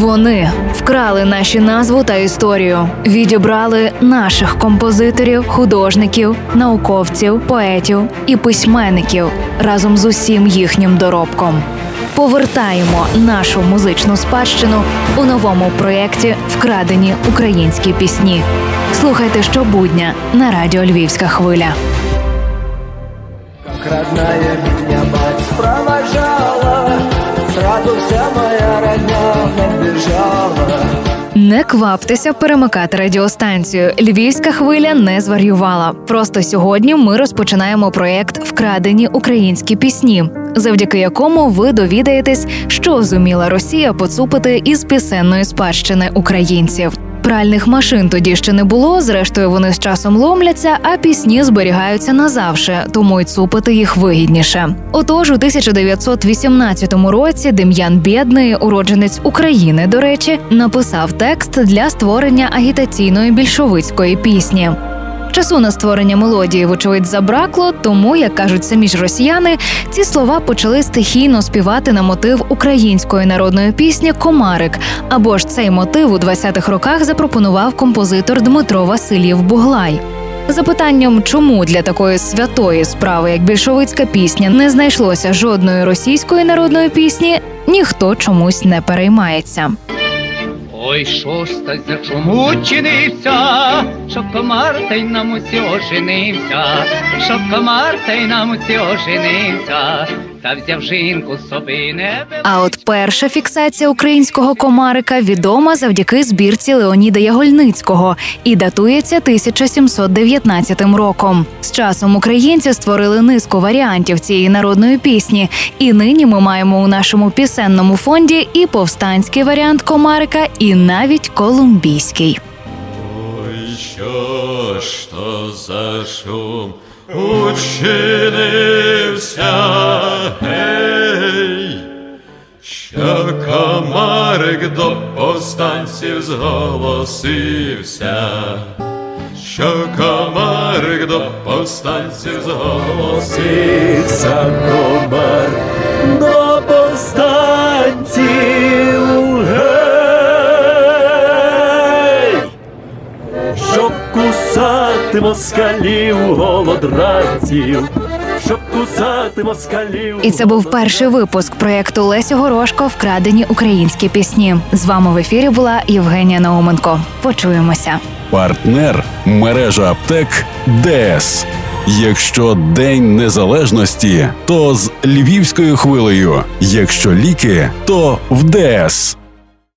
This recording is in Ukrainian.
Вони вкрали наші назву та історію, відібрали наших композиторів, художників, науковців, поетів і письменників разом з усім їхнім доробком. Повертаємо нашу музичну спадщину у новому проєкті Вкрадені українські пісні. Слухайте щобудня на радіо Львівська хвиля. Как родная меня мать провожала Сразу вся Не кваптеся перемикати радіостанцію. Львівська хвиля не зварювала. Просто сьогодні ми розпочинаємо проєкт Вкрадені українські пісні, завдяки якому ви довідаєтесь, що зуміла Росія поцупити із пісенної спадщини українців. Пральних машин тоді ще не було. Зрештою, вони з часом ломляться, а пісні зберігаються назавше, тому й цупити їх вигідніше. Отож, у 1918 році Дем'ян Бєдний, уродженець України, до речі, написав текст для створення агітаційної більшовицької пісні. Часу на створення мелодії, вочевидь, забракло, тому, як кажуть самі ж росіяни, ці слова почали стихійно співати на мотив української народної пісні Комарик. Або ж цей мотив у 20-х роках запропонував композитор Дмитро Васильєв Буглай. Запитанням, чому для такої святої справи, як більшовицька пісня, не знайшлося жодної російської народної пісні, ніхто чомусь не переймається. Ой, що ж за чому чинився, щоб комар та й нам усі оженився, щоб комар й нам усі оженився, та взяв жінку собі не А от перша фіксація українського комарика відома завдяки збірці Леоніда Ягольницького і датується 1719 роком. З часом українці створили низку варіантів цієї народної пісні, і нині ми маємо у нашому пісенному фонді і повстанський варіант комарика, і навіть колумбійський. Ой, що ж то за шум учинився, гей, що комарик до повстанців зголосився, що комарик до повстанців зголосився. Сився комар до повстанців! Щоб кусати москалів голодранців, щоб кусати москалів І це був перший випуск проєкту Лесі Горошко Вкрадені українські пісні. З вами в ефірі була Євгенія Науменко. Почуємося. Партнер мережа аптек ДС. Якщо День Незалежності, то з львівською хвилею. Якщо ліки, то в ДС.